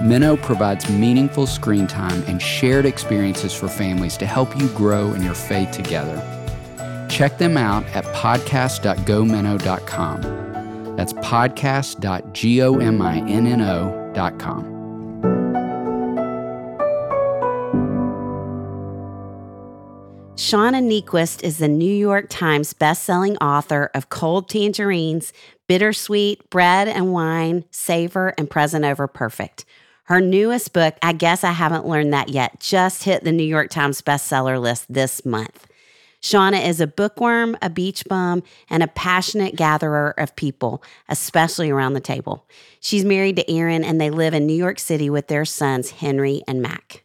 Minno provides meaningful screen time and shared experiences for families to help you grow in your faith together. Check them out at podcast.gominno.com. That's podcast.gominno.com. Shauna Niequist is the New York Times bestselling author of Cold Tangerines, Bittersweet, Bread and Wine, Savor, and Present Over Perfect. Her newest book, I Guess I Haven't Learned That Yet, just hit the New York Times bestseller list this month. Shauna is a bookworm, a beach bum, and a passionate gatherer of people, especially around the table. She's married to Aaron, and they live in New York City with their sons, Henry and Mac.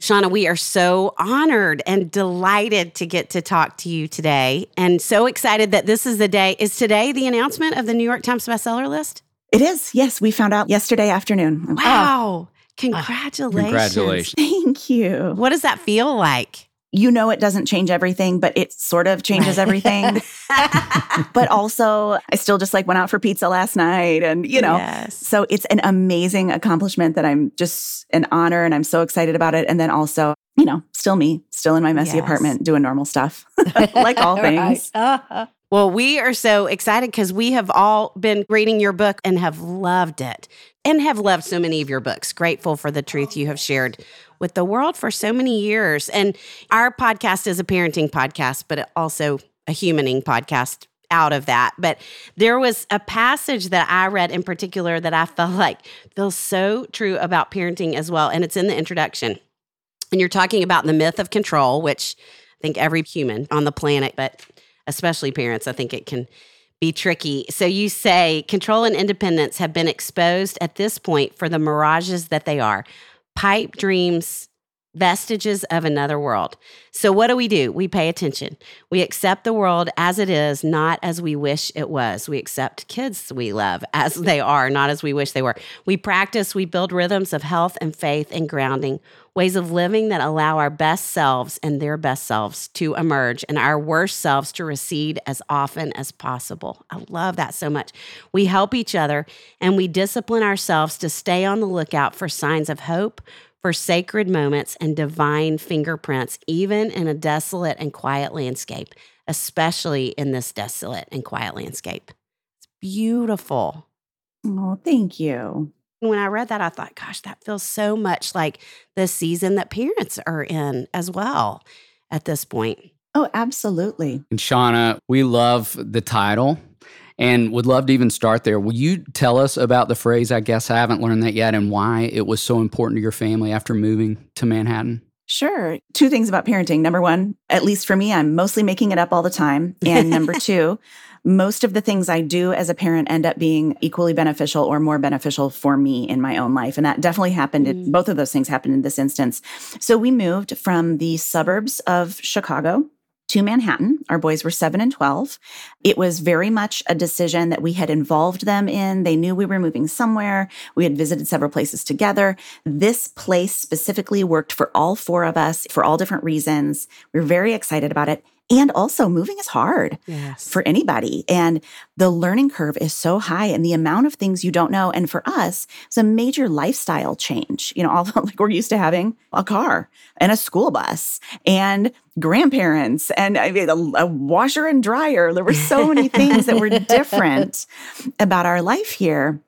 Shauna, we are so honored and delighted to get to talk to you today, and so excited that this is the day. Is today the announcement of the New York Times bestseller list? It is. Yes, we found out yesterday afternoon. Wow. Ah, Congratulations. Congratulations. Thank you. What does that feel like? You know, it doesn't change everything, but it sort of changes everything. but also, I still just like went out for pizza last night and, you know, Yes. so it's an amazing accomplishment that I'm just an honor and I'm so excited about it. And then also, you know, still me, still in my messy Yes. apartment doing normal stuff, like all things. Uh-huh. Well, we are so excited because we have all been reading your book and have loved it and have loved so many of your books. Grateful for the truth you have shared with the world for so many years. And our podcast is a parenting podcast, but also a humaning podcast out of that. But there was a passage that I read in particular that I felt like feels so true about parenting as well. And it's in the introduction. And you're talking about the myth of control, which I think every human on the planet, but especially parents, I think it can be tricky. So you say control and independence have been exposed at this point for the mirages that they are pipe dreams, vestiges of another world. So what do we do? We pay attention. We accept the world as it is, not as we wish it was. We accept kids we love as they are, not as we wish they were. We practice, we build rhythms of health and faith and grounding, ways of living that allow our best selves and their best selves to emerge and our worst selves to recede as often as possible. I love that so much. We help each other and we discipline ourselves to stay on the lookout for signs of hope, for sacred moments and divine fingerprints, even in a desolate and quiet landscape, especially in this desolate and quiet landscape. It's beautiful. Oh, thank you. When I read that, I thought, gosh, that feels so much like the season that parents are in as well. at this point. Oh, absolutely. And Shauna, we love the title and would love to even start there. Will you tell us about the phrase, I guess I haven't learned that yet, and why it was so important to your family after moving to Manhattan? Sure. Two things about parenting. Number one, at least for me, I'm mostly making it up all the time. And number two, most of the things I do as a parent end up being equally beneficial or more beneficial for me in my own life. And that definitely happened. Mm. both of those things happened in this instance. So we moved from the suburbs of Chicago to Manhattan. Our boys were seven and 12. It was very much a decision that we had involved them in. They knew we were moving somewhere. We had visited several places together. This place specifically worked for all four of us for all different reasons. We were very excited about it. And also, moving is hard yes. for anybody. And the learning curve is so high, and the amount of things you don't know. And for us, it's a major lifestyle change. You know, all like we're used to having a car and a school bus and grandparents and I mean, a, a washer and dryer. There were so many things that were different about our life here.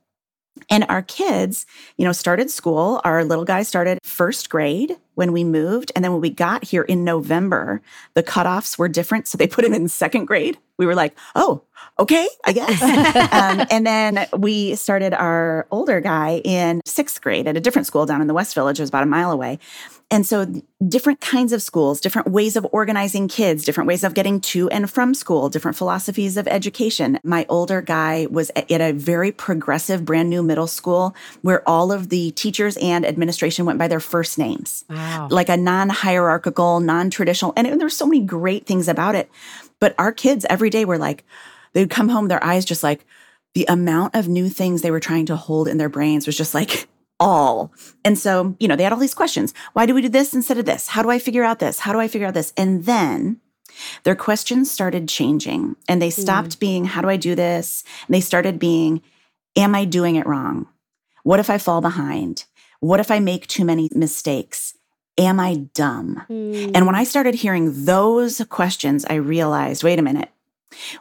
And our kids, you know, started school. Our little guy started first grade when we moved. And then when we got here in November, the cutoffs were different. So they put him in second grade. We were like, oh, okay, I guess. um, and then we started our older guy in sixth grade at a different school down in the West Village. It was about a mile away. And so, different kinds of schools, different ways of organizing kids, different ways of getting to and from school, different philosophies of education. My older guy was at a very progressive, brand new middle school where all of the teachers and administration went by their first names, wow. like a non hierarchical, non traditional. And there's so many great things about it. But our kids every day were like, they'd come home, their eyes just like, the amount of new things they were trying to hold in their brains was just like all. And so, you know, they had all these questions. Why do we do this instead of this? How do I figure out this? How do I figure out this? And then their questions started changing and they stopped mm. being, how do I do this? And they started being, am I doing it wrong? What if I fall behind? What if I make too many mistakes? Am I dumb? Mm. And when I started hearing those questions, I realized, wait a minute,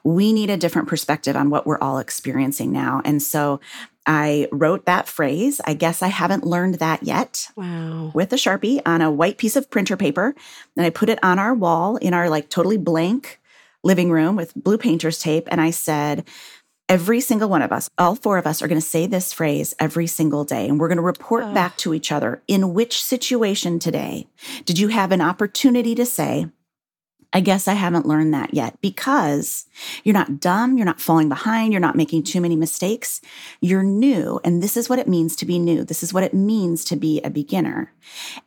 we need a different perspective on what we're all experiencing now. And so I wrote that phrase. I guess I haven't learned that yet. Wow. With a Sharpie on a white piece of printer paper. And I put it on our wall in our like totally blank living room with blue painter's tape. And I said, every single one of us, all four of us, are going to say this phrase every single day. And we're going to report oh. back to each other in which situation today did you have an opportunity to say, I guess I haven't learned that yet because you're not dumb, you're not falling behind, you're not making too many mistakes. You're new, and this is what it means to be new. This is what it means to be a beginner.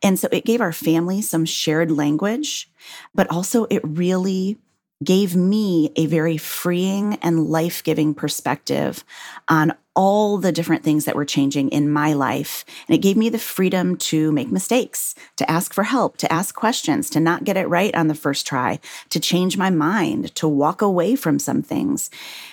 And so it gave our family some shared language, but also it really gave me a very freeing and life giving perspective on all the different things that were changing in my life. And it gave me the freedom to make mistakes, to ask for help, to ask questions, to not get it right on the first try, to change my mind, to walk away from some things.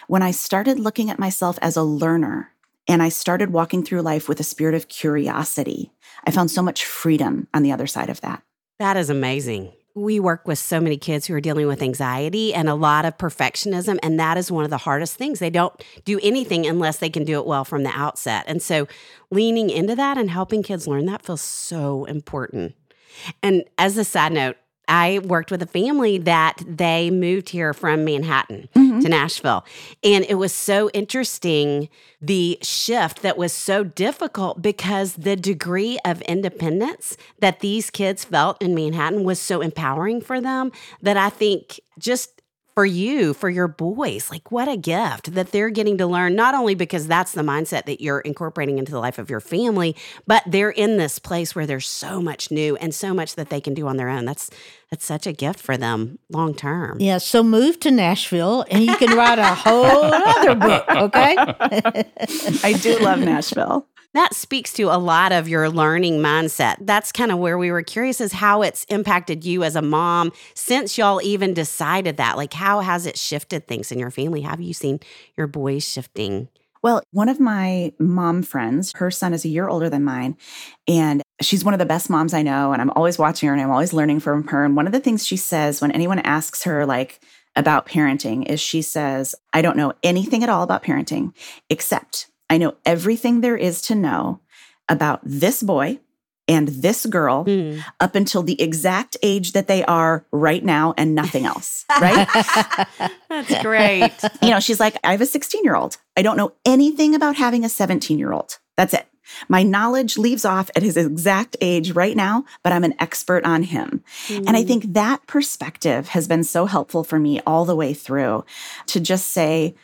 When I started looking at myself as a learner and I started walking through life with a spirit of curiosity, I found so much freedom on the other side of that. That is amazing we work with so many kids who are dealing with anxiety and a lot of perfectionism. And that is one of the hardest things. They don't do anything unless they can do it well from the outset. And so leaning into that and helping kids learn that feels so important. And as a side note, I worked with a family that they moved here from Manhattan mm-hmm. to Nashville. And it was so interesting the shift that was so difficult because the degree of independence that these kids felt in Manhattan was so empowering for them that I think just for you, for your boys. Like, what a gift that they're getting to learn, not only because that's the mindset that you're incorporating into the life of your family, but they're in this place where there's so much new and so much that they can do on their own. That's that's such a gift for them long term. Yeah, so move to Nashville and you can write a whole other book, okay? I do love Nashville that speaks to a lot of your learning mindset. That's kind of where we were curious is how it's impacted you as a mom since y'all even decided that. Like, how has it shifted things in your family? Have you seen your boys shifting? Well, one of my mom friends, her son is a year older than mine, and she's one of the best moms I know. And I'm always watching her and I'm always learning from her. And one of the things she says when anyone asks her, like, about parenting is she says, I don't know anything at all about parenting except I know everything there is to know about this boy and this girl Mm. up until the exact age that they are right now and nothing else, right? That's great. you know, she's like, I have a 16 year old. I don't know anything about having a 17 year old. That's it. My knowledge leaves off at his exact age right now, but I'm an expert on him. And I think that perspective has been so helpful for me all the way through to just say,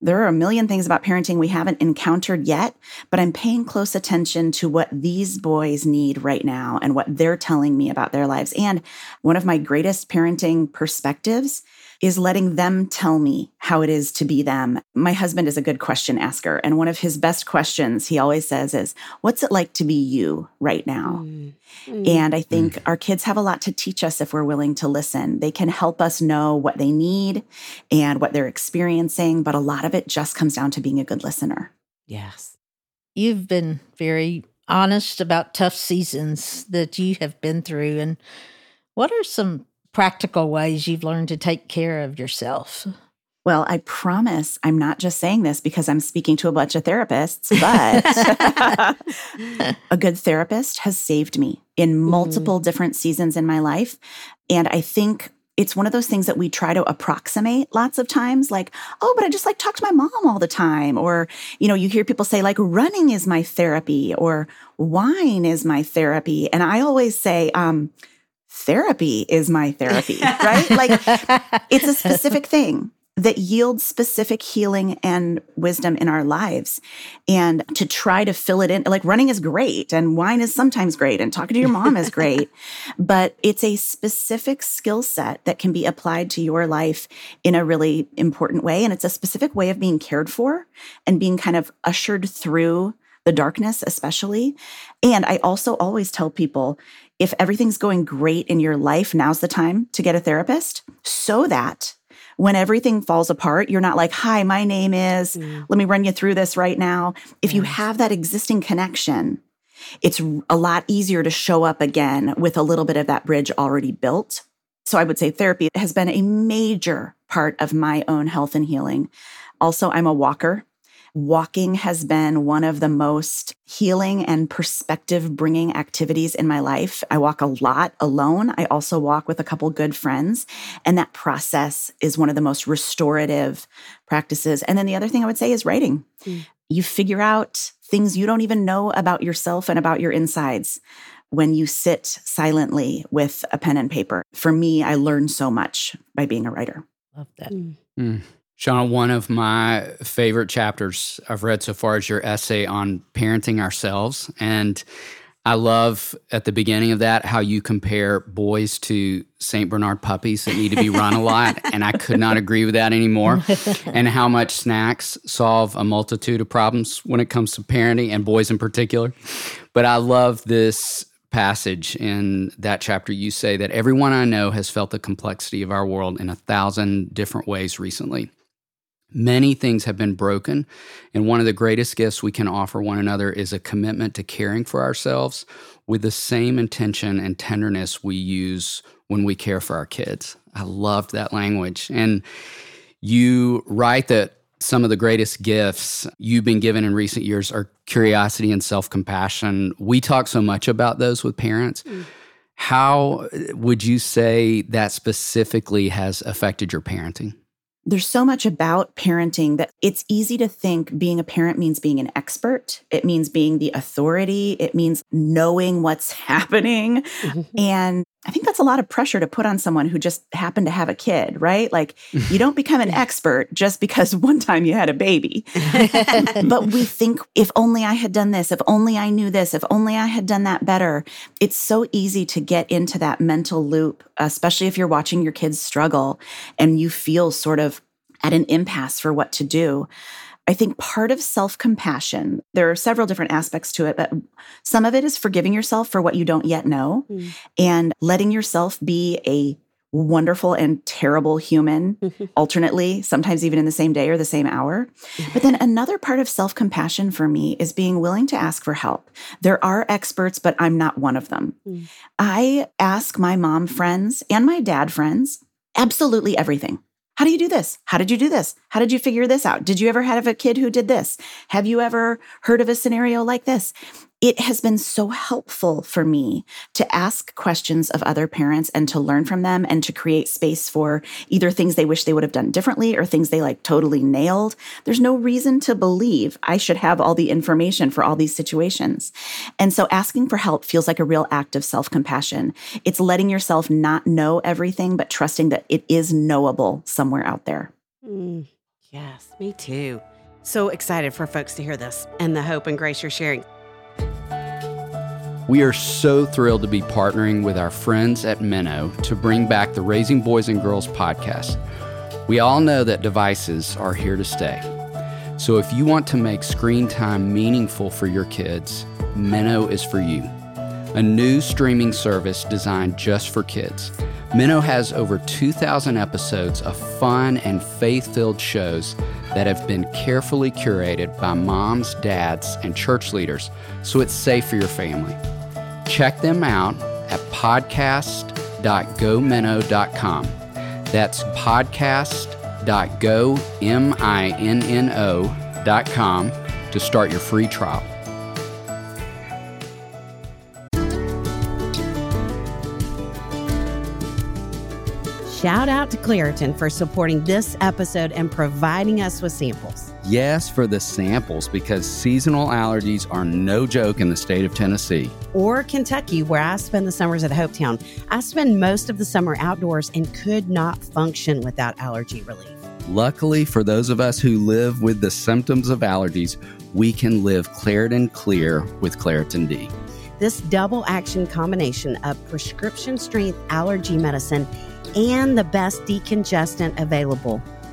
there are a million things about parenting we haven't encountered yet, but I'm paying close attention to what these boys need right now and what they're telling me about their lives. And one of my greatest parenting perspectives is letting them tell me how it is to be them. My husband is a good question asker. And one of his best questions he always says is, What's it like to be you right now? Mm. Mm. And I think mm. our kids have a lot to teach us if we're willing to listen. They can help us know what they need and what they're experiencing, but a lot of it just comes down to being a good listener. Yes. You've been very honest about tough seasons that you have been through. And what are some practical ways you've learned to take care of yourself? Well, I promise I'm not just saying this because I'm speaking to a bunch of therapists, but a good therapist has saved me in multiple different seasons in my life. And I think it's one of those things that we try to approximate lots of times like oh but i just like talk to my mom all the time or you know you hear people say like running is my therapy or wine is my therapy and i always say um therapy is my therapy right like it's a specific thing that yields specific healing and wisdom in our lives. And to try to fill it in, like running is great and wine is sometimes great and talking to your mom is great, but it's a specific skill set that can be applied to your life in a really important way. And it's a specific way of being cared for and being kind of ushered through the darkness, especially. And I also always tell people if everything's going great in your life, now's the time to get a therapist so that when everything falls apart, you're not like, hi, my name is, mm. let me run you through this right now. If you have that existing connection, it's a lot easier to show up again with a little bit of that bridge already built. So I would say therapy has been a major part of my own health and healing. Also, I'm a walker. Walking has been one of the most healing and perspective bringing activities in my life. I walk a lot alone. I also walk with a couple good friends. And that process is one of the most restorative practices. And then the other thing I would say is writing. Hmm. You figure out things you don't even know about yourself and about your insides when you sit silently with a pen and paper. For me, I learn so much by being a writer. Love that. Mm. Shauna, one of my favorite chapters I've read so far is your essay on parenting ourselves. And I love at the beginning of that how you compare boys to St. Bernard puppies that need to be run a lot. And I could not agree with that anymore. and how much snacks solve a multitude of problems when it comes to parenting and boys in particular. But I love this passage in that chapter. You say that everyone I know has felt the complexity of our world in a thousand different ways recently. Many things have been broken, and one of the greatest gifts we can offer one another is a commitment to caring for ourselves with the same intention and tenderness we use when we care for our kids. I loved that language. And you write that some of the greatest gifts you've been given in recent years are curiosity and self compassion. We talk so much about those with parents. Hmm. How would you say that specifically has affected your parenting? There's so much about parenting that it's easy to think being a parent means being an expert. It means being the authority. It means knowing what's happening. Mm-hmm. And I think that's a lot of pressure to put on someone who just happened to have a kid, right? Like you don't become an expert just because one time you had a baby. but we think if only I had done this, if only I knew this, if only I had done that better. It's so easy to get into that mental loop, especially if you're watching your kids struggle and you feel sort of at an impasse for what to do. I think part of self compassion, there are several different aspects to it, but some of it is forgiving yourself for what you don't yet know mm. and letting yourself be a wonderful and terrible human mm-hmm. alternately, sometimes even in the same day or the same hour. But then another part of self compassion for me is being willing to ask for help. There are experts, but I'm not one of them. Mm. I ask my mom friends and my dad friends absolutely everything. How do you do this? How did you do this? How did you figure this out? Did you ever have a kid who did this? Have you ever heard of a scenario like this? It has been so helpful for me to ask questions of other parents and to learn from them and to create space for either things they wish they would have done differently or things they like totally nailed. There's no reason to believe I should have all the information for all these situations. And so asking for help feels like a real act of self compassion. It's letting yourself not know everything, but trusting that it is knowable somewhere out there. Mm, yes, me too. So excited for folks to hear this and the hope and grace you're sharing. We are so thrilled to be partnering with our friends at Minno to bring back the Raising Boys and Girls podcast. We all know that devices are here to stay. So if you want to make screen time meaningful for your kids, Minno is for you. A new streaming service designed just for kids. Minno has over 2,000 episodes of fun and faith filled shows that have been carefully curated by moms, dads, and church leaders so it's safe for your family. Check them out at podcast.gominno.com. That's podcast.gominno.com to start your free trial. Shout out to Claritin for supporting this episode and providing us with samples. Yes, for the samples, because seasonal allergies are no joke in the state of Tennessee. Or Kentucky, where I spend the summers at Hopetown. I spend most of the summer outdoors and could not function without allergy relief. Luckily, for those of us who live with the symptoms of allergies, we can live Claritin Clear with Claritin D. This double action combination of prescription strength allergy medicine and the best decongestant available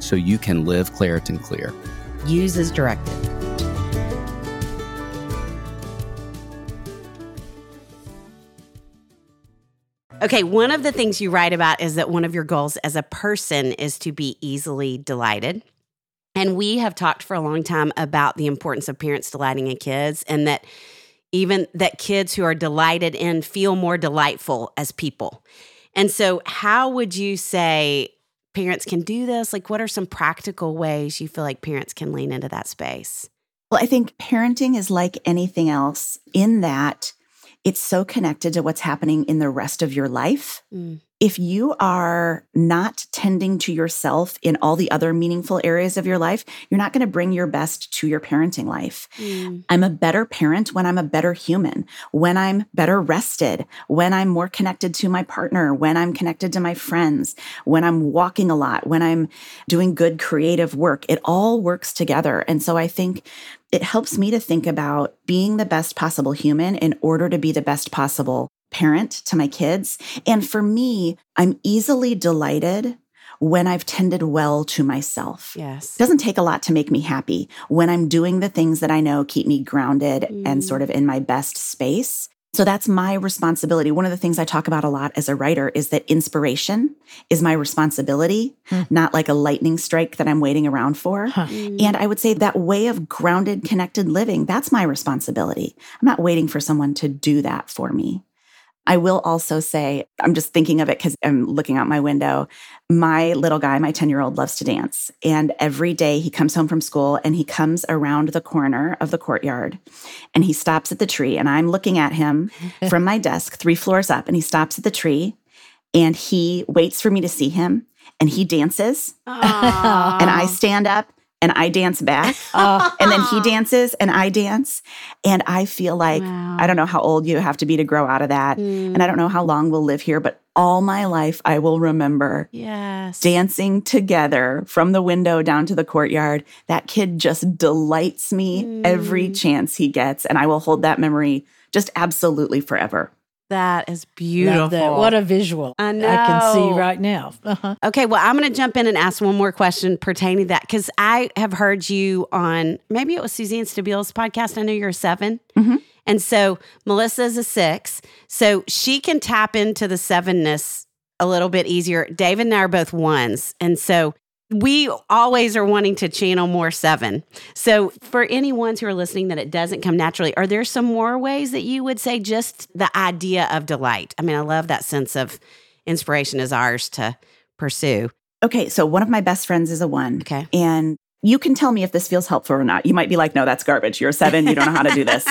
so you can live Claritin Clear. Use as directed. Okay, one of the things you write about is that one of your goals as a person is to be easily delighted. And we have talked for a long time about the importance of parents delighting in kids and that even that kids who are delighted in feel more delightful as people. And so, how would you say parents can do this? Like, what are some practical ways you feel like parents can lean into that space? Well, I think parenting is like anything else in that it's so connected to what's happening in the rest of your life. Mm. If you are not tending to yourself in all the other meaningful areas of your life, you're not going to bring your best to your parenting life. Mm. I'm a better parent when I'm a better human, when I'm better rested, when I'm more connected to my partner, when I'm connected to my friends, when I'm walking a lot, when I'm doing good creative work. It all works together. And so I think it helps me to think about being the best possible human in order to be the best possible parent to my kids. And for me, I'm easily delighted when I've tended well to myself. Yes. It doesn't take a lot to make me happy when I'm doing the things that I know keep me grounded mm. and sort of in my best space. So that's my responsibility. One of the things I talk about a lot as a writer is that inspiration is my responsibility, hmm. not like a lightning strike that I'm waiting around for. Huh. And I would say that way of grounded, connected living, that's my responsibility. I'm not waiting for someone to do that for me. I will also say, I'm just thinking of it because I'm looking out my window. My little guy, my 10 year old, loves to dance. And every day he comes home from school and he comes around the corner of the courtyard and he stops at the tree. And I'm looking at him from my desk, three floors up, and he stops at the tree and he waits for me to see him and he dances. and I stand up and I dance back. And then he dances and I dance. And I feel like wow. I don't know how old you have to be to grow out of that. Mm. And I don't know how long we'll live here, but all my life I will remember Yes. dancing together from the window down to the courtyard. That kid just delights me every chance he gets. And I will hold that memory just absolutely forever. That is beautiful. What a visual. I can see right now. Uh-huh. Okay, well, I'm going to jump in and ask one more question pertaining to that because I have heard you on maybe it was Suzanne Stabile's podcast. I know you're a 7 Mhm. and so Melissa is a six, so she can tap into the sevenness a little bit easier. David and I are both ones, and so we always are wanting to channel more seven. So, for any ones who are listening that it doesn't come naturally, are there some more ways that you would say just the idea of delight? I mean, I love that sense of inspiration is ours to pursue. Okay, so one of my best friends is a one. Okay. And you can tell me if this feels helpful or not. You might be like, no, that's garbage. You're a seven. You don't know how to do this.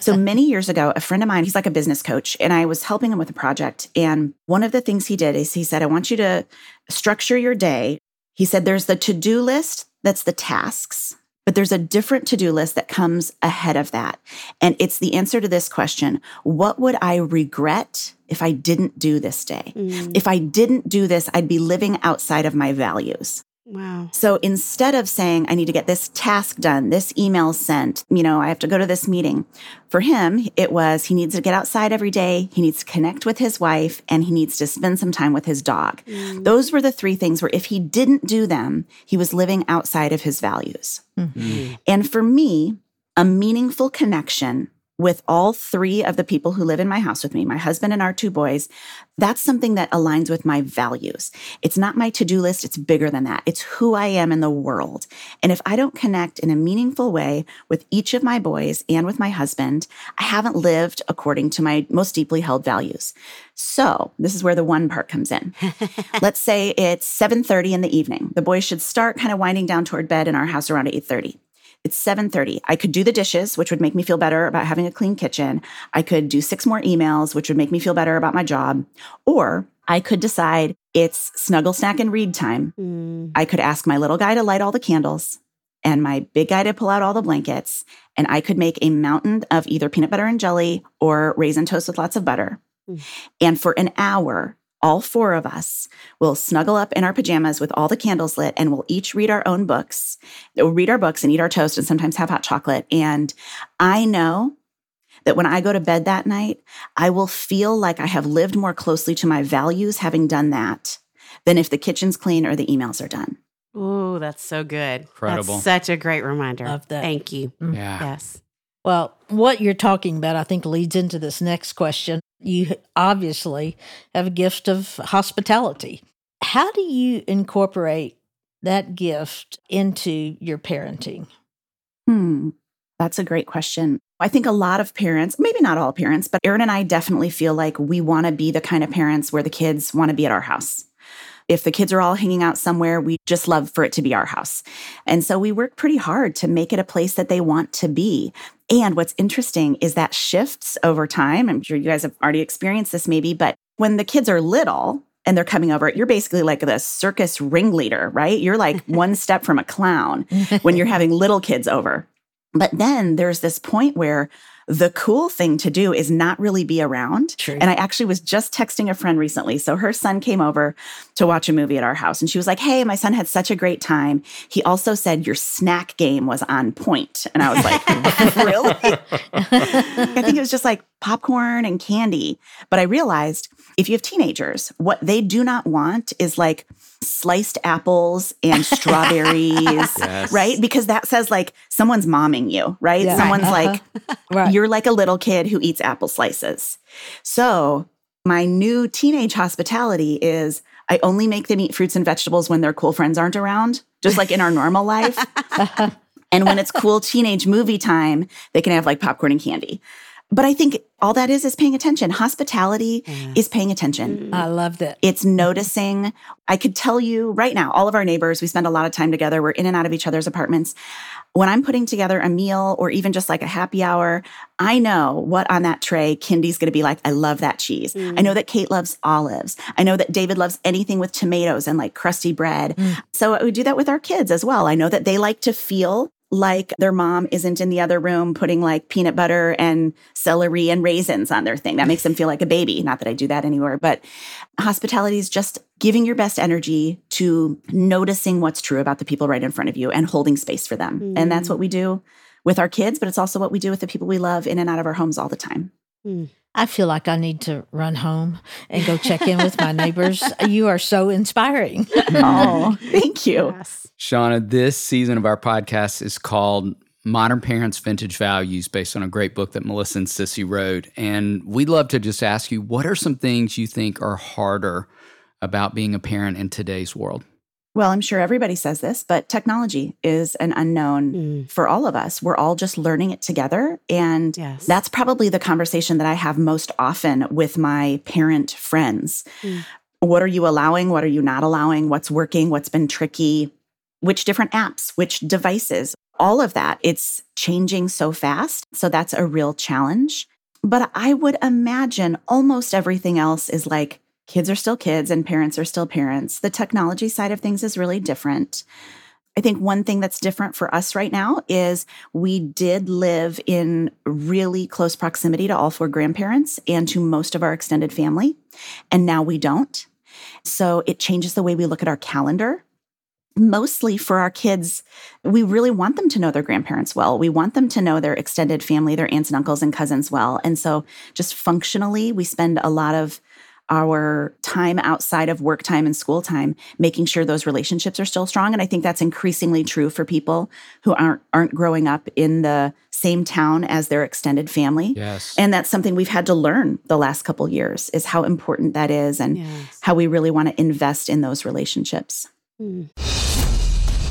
so many years ago, a friend of mine, he's like a business coach, and I was helping him with a project. And one of the things he did is he said, I want you to structure your day. He said, there's the to do list, that's the tasks, but there's a different to do list that comes ahead of that. And it's the answer to this question What would I regret if I didn't do this day? Mm, If I didn't do this, I'd be living outside of my values. Wow. So instead of saying, I need to get this task done, this email sent, you know, I have to go to this meeting, for him, it was he needs to get outside every day, he needs to connect with his wife, and he needs to spend some time with his dog. Mm. Those were the three things where if he didn't do them, he was living outside of his values. Mm. And for me, a meaningful connection with all three of the people who live in my house with me, my husband and our two boys, that's something that aligns with my values. It's not my to do list, it's bigger than that. It's who I am in the world. And if I don't connect in a meaningful way with each of my boys and with my husband, I haven't lived according to my most deeply held values. So, this is where the one part comes in. Let's say it's 7:30 in the evening. The boys should start kind of winding down toward bed in our house around 8:30. It's 7:30. I could do the dishes, which would make me feel better about having a clean kitchen. I could do six more emails, which would make me feel better about my job. Or I could decide it's snuggle snack and read time. Mm. I could ask my little guy to light all the candles and my big guy to pull out all the blankets. And I could make a mountain of either peanut butter and jelly or raisin toast with lots of butter. Mm. And for an hour, all four of us will snuggle up in our pajamas with all the candles lit and we'll each read our own books. We'll read our books and eat our toast and sometimes have hot chocolate. And I know that when I go to bed that night, I will feel like I have lived more closely to my values having done that than if the kitchen's clean or the emails are done. Oh, that's so good. Incredible. That's such a great reminder. Love that. Thank you. Yeah. Yes. Well, what you're talking about, I think, leads into this next question. You obviously have a gift of hospitality. How do you incorporate that gift into your parenting? Hmm. That's a great question. I think a lot of parents, maybe not all parents, but Aaron and I definitely feel like we want to be the kind of parents where the kids want to be at our house. If the kids are all hanging out somewhere, we just love for it to be our house. And so we work pretty hard to make it a place that they want to be. And what's interesting is that shifts over time. I'm sure you guys have already experienced this maybe, but when the kids are little, and they're coming over, you're basically like the circus ringleader, right? You're like one step from a clown when you're having little kids over. But then there's this point where the cool thing to do is not really be around. True. And I actually was just texting a friend recently. So her son came over to watch a movie at our house and she was like, Hey, my son had such a great time. He also said your snack game was on point. And I was like, Really? I think it was just like popcorn and candy. But I realized if you have teenagers, what they do not want is like sliced apples and strawberries, Yes. right? Because that says like someone's momming you, right? Yeah. Someone's Right. like, Right. you're like a little kid who eats apple slices. So, my new teenage hospitality is I only make them eat fruits and vegetables when their cool friends aren't around, just like in our normal life. and when it's cool teenage movie time, they can have like popcorn and candy. But I think all that is is paying attention. Hospitality is paying attention. Mm. I love that. It's noticing. I could tell you right now, all of our neighbors, we spend a lot of time together. We're in and out of each other's apartments. When I'm putting together a meal or even just like a happy hour, I know what on that tray Kindy's going to be like. I love that cheese. I mm. know that Kate loves olives. I know that David loves anything with tomatoes and like crusty bread. Mm. So uh, we do that with our kids as well. I know that they like to feel like their mom isn't in the other room putting like peanut butter and celery and raisins on their thing. That makes them feel like a baby. Not that I do that anymore, but hospitality is just giving your best energy to noticing what's true about the people right in front of you and holding space for them. Mm. And that's what we do with our kids, but it's also what we do with the people we love in and out of our homes all the time. Mm. I feel like I need to run home and go check in with my neighbors. You are so inspiring. oh, thank you. Yes. Shauna, this season of our podcast is called Modern Parents Vintage Values, based on a great book that Melissa and Sissy wrote. And we'd love to just ask you what are some things you think are harder about being a parent in today's world? Well, I'm sure everybody says this, but technology is an unknown mm. for all of us. We're all just learning it together. And yes. that's probably the conversation that I have most often with my parent friends. Mm. What are you allowing? What are you not allowing? What's working? What's been tricky? Which different apps? Which devices? All of that. It's changing so fast. So that's a real challenge. But I would imagine almost everything else is like kids are still kids and parents are still parents. The technology side of things is really different. I think one thing that's different for us right now is we did live in really close proximity to all four grandparents and to most of our extended family. And now we don't. So it changes the way we look at our calendar. Mostly for our kids, we really want them to know their grandparents well. We want them to know their extended family, their aunts and uncles and cousins well. And so, just functionally, we spend a lot of our time outside of work time and school time making sure those relationships are still strong and i think that's increasingly true for people who aren't aren't growing up in the same town as their extended family yes and that's something we've had to learn the last couple years is how important that is and yes. how we really want to invest in those relationships mm.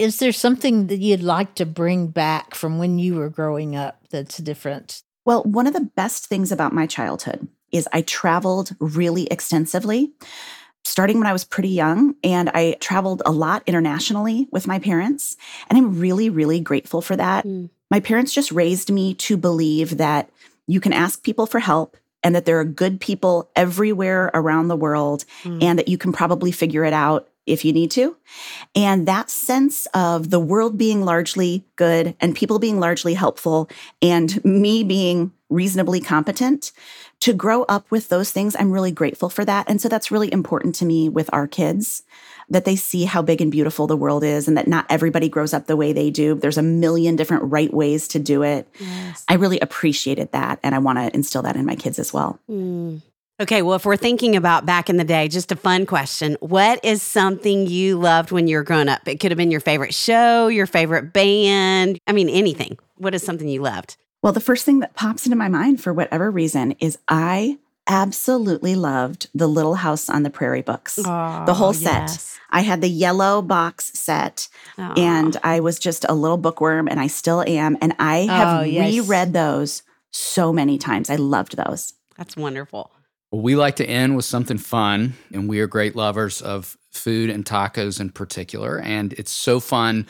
is there something that you'd like to bring back from when you were growing up that's different? Well, one of the best things about my childhood is I traveled really extensively starting when I was pretty young. And I traveled a lot internationally with my parents. And I'm really, really grateful for that. Mm. My parents just raised me to believe that you can ask people for help and that there are good people everywhere around the world mm. and that you can probably figure it out if you need to. And that sense of the world being largely good and people being largely helpful and me being reasonably competent to grow up with those things, I'm really grateful for that. And so that's really important to me with our kids that they see how big and beautiful the world is and that not everybody grows up the way they do. There's a million different right ways to do it. Yes. I really appreciated that. And I want to instill that in my kids as well. Mm. Okay, well, if we're thinking about back in the day, just a fun question. What is something you loved when you were growing up? It could have been your favorite show, your favorite band. I mean, anything. What is something you loved? Well, the first thing that pops into my mind for whatever reason is I absolutely loved the Little House on the Prairie books, oh, the whole set. Yes. I had the yellow box set, oh. and I was just a little bookworm, and I still am. And I have oh, yes. reread those so many times. I loved those. That's wonderful. Well, we like to end with something fun, and we are great lovers of food and tacos in particular. And it's so fun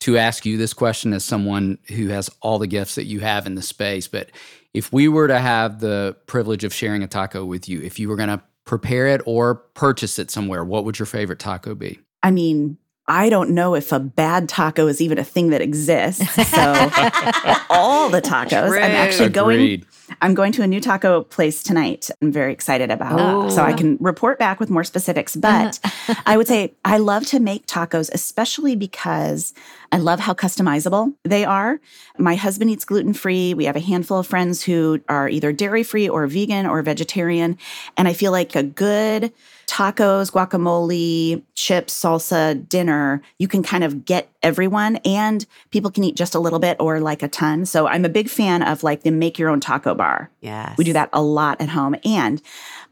to ask you this question as someone who has all the gifts that you have in the space. But if we were to have the privilege of sharing a taco with you, if you were going to prepare it or purchase it somewhere, what would your favorite taco be? I mean, I don't know if a bad taco is even a thing that exists. So all the tacos. I'm actually Agreed. going I'm going to a new taco place tonight. I'm very excited about. Oh. So I oh. can report back with more specifics, but I would say I love to make tacos especially because I love how customizable they are. My husband eats gluten free. We have a handful of friends who are either dairy free or vegan or vegetarian, and I feel like a good tacos, guacamole, chips, salsa, dinner, you can kind of get everyone and people can eat just a little bit or like a ton. So I'm a big fan of like the make your own taco bar. Yes. We do that a lot at home. And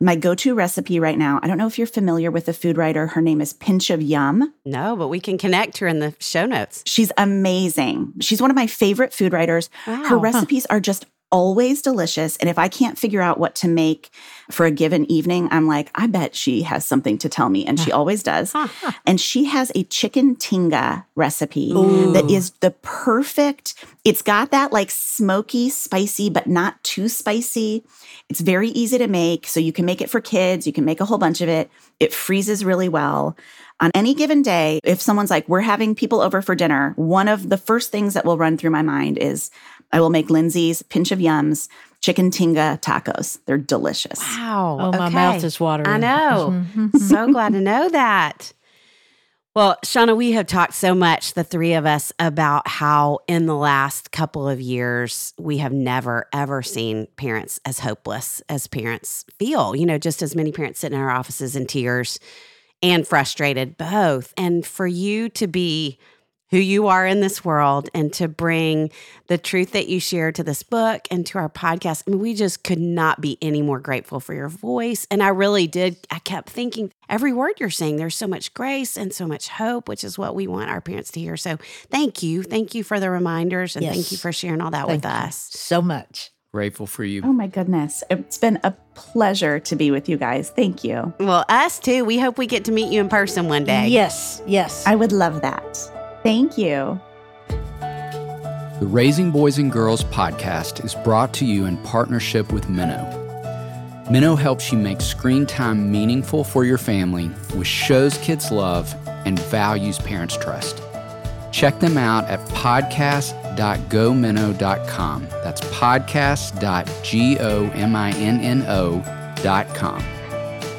my go to recipe right now, I don't know if you're familiar with the food writer. Her name is Pinch of Yum. No, but we can connect her in the show notes. She's amazing. She's one of my favorite food writers. Her Wow. recipes are just always delicious. And if I can't figure out what to make for a given evening, I'm like, I bet she has something to tell me. And she always does. And she has a chicken tinga recipe that is the perfect, it's got that like smoky, spicy, but not too spicy. It's very easy to make. So you can make it for kids, you can make a whole bunch of it. It freezes really well. On any given day, if someone's like, we're having people over for dinner, one of the first things that will run through my mind is I will make Lindsay's pinch of yums chicken tinga tacos. They're delicious. Wow. Oh, my mouth is watering. I know. Mm-hmm. so glad to know that. Well, Shauna, we have talked so much, the three of us, about how in the last couple of years, we have never, ever seen parents as hopeless as parents feel. You know, just as many parents sitting in our offices in tears and frustrated, both. And for you to be who you are in this world and to bring the truth that you share to this book and to our podcast. I mean, we just could not be any more grateful for your voice. And I really did. I kept thinking every word you're saying, there's so much grace and so much hope, which is what we want our parents to hear. So thank you. Thank you for the reminders and thank you for sharing all that Thank with us. so much. Grateful for you. Oh my goodness. It's been a pleasure to be with you guys. Thank you. Well, us too. We hope we get to meet you in person one day. Yes, yes. I would love that. Thank you. The Raising Boys and Girls podcast is brought to you in partnership with Minno. Minno helps you make screen time meaningful for your family with shows kids love and values parents trust. Check them out at podcast.gominno.com. That's podcast.gominno.com.